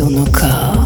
その顔。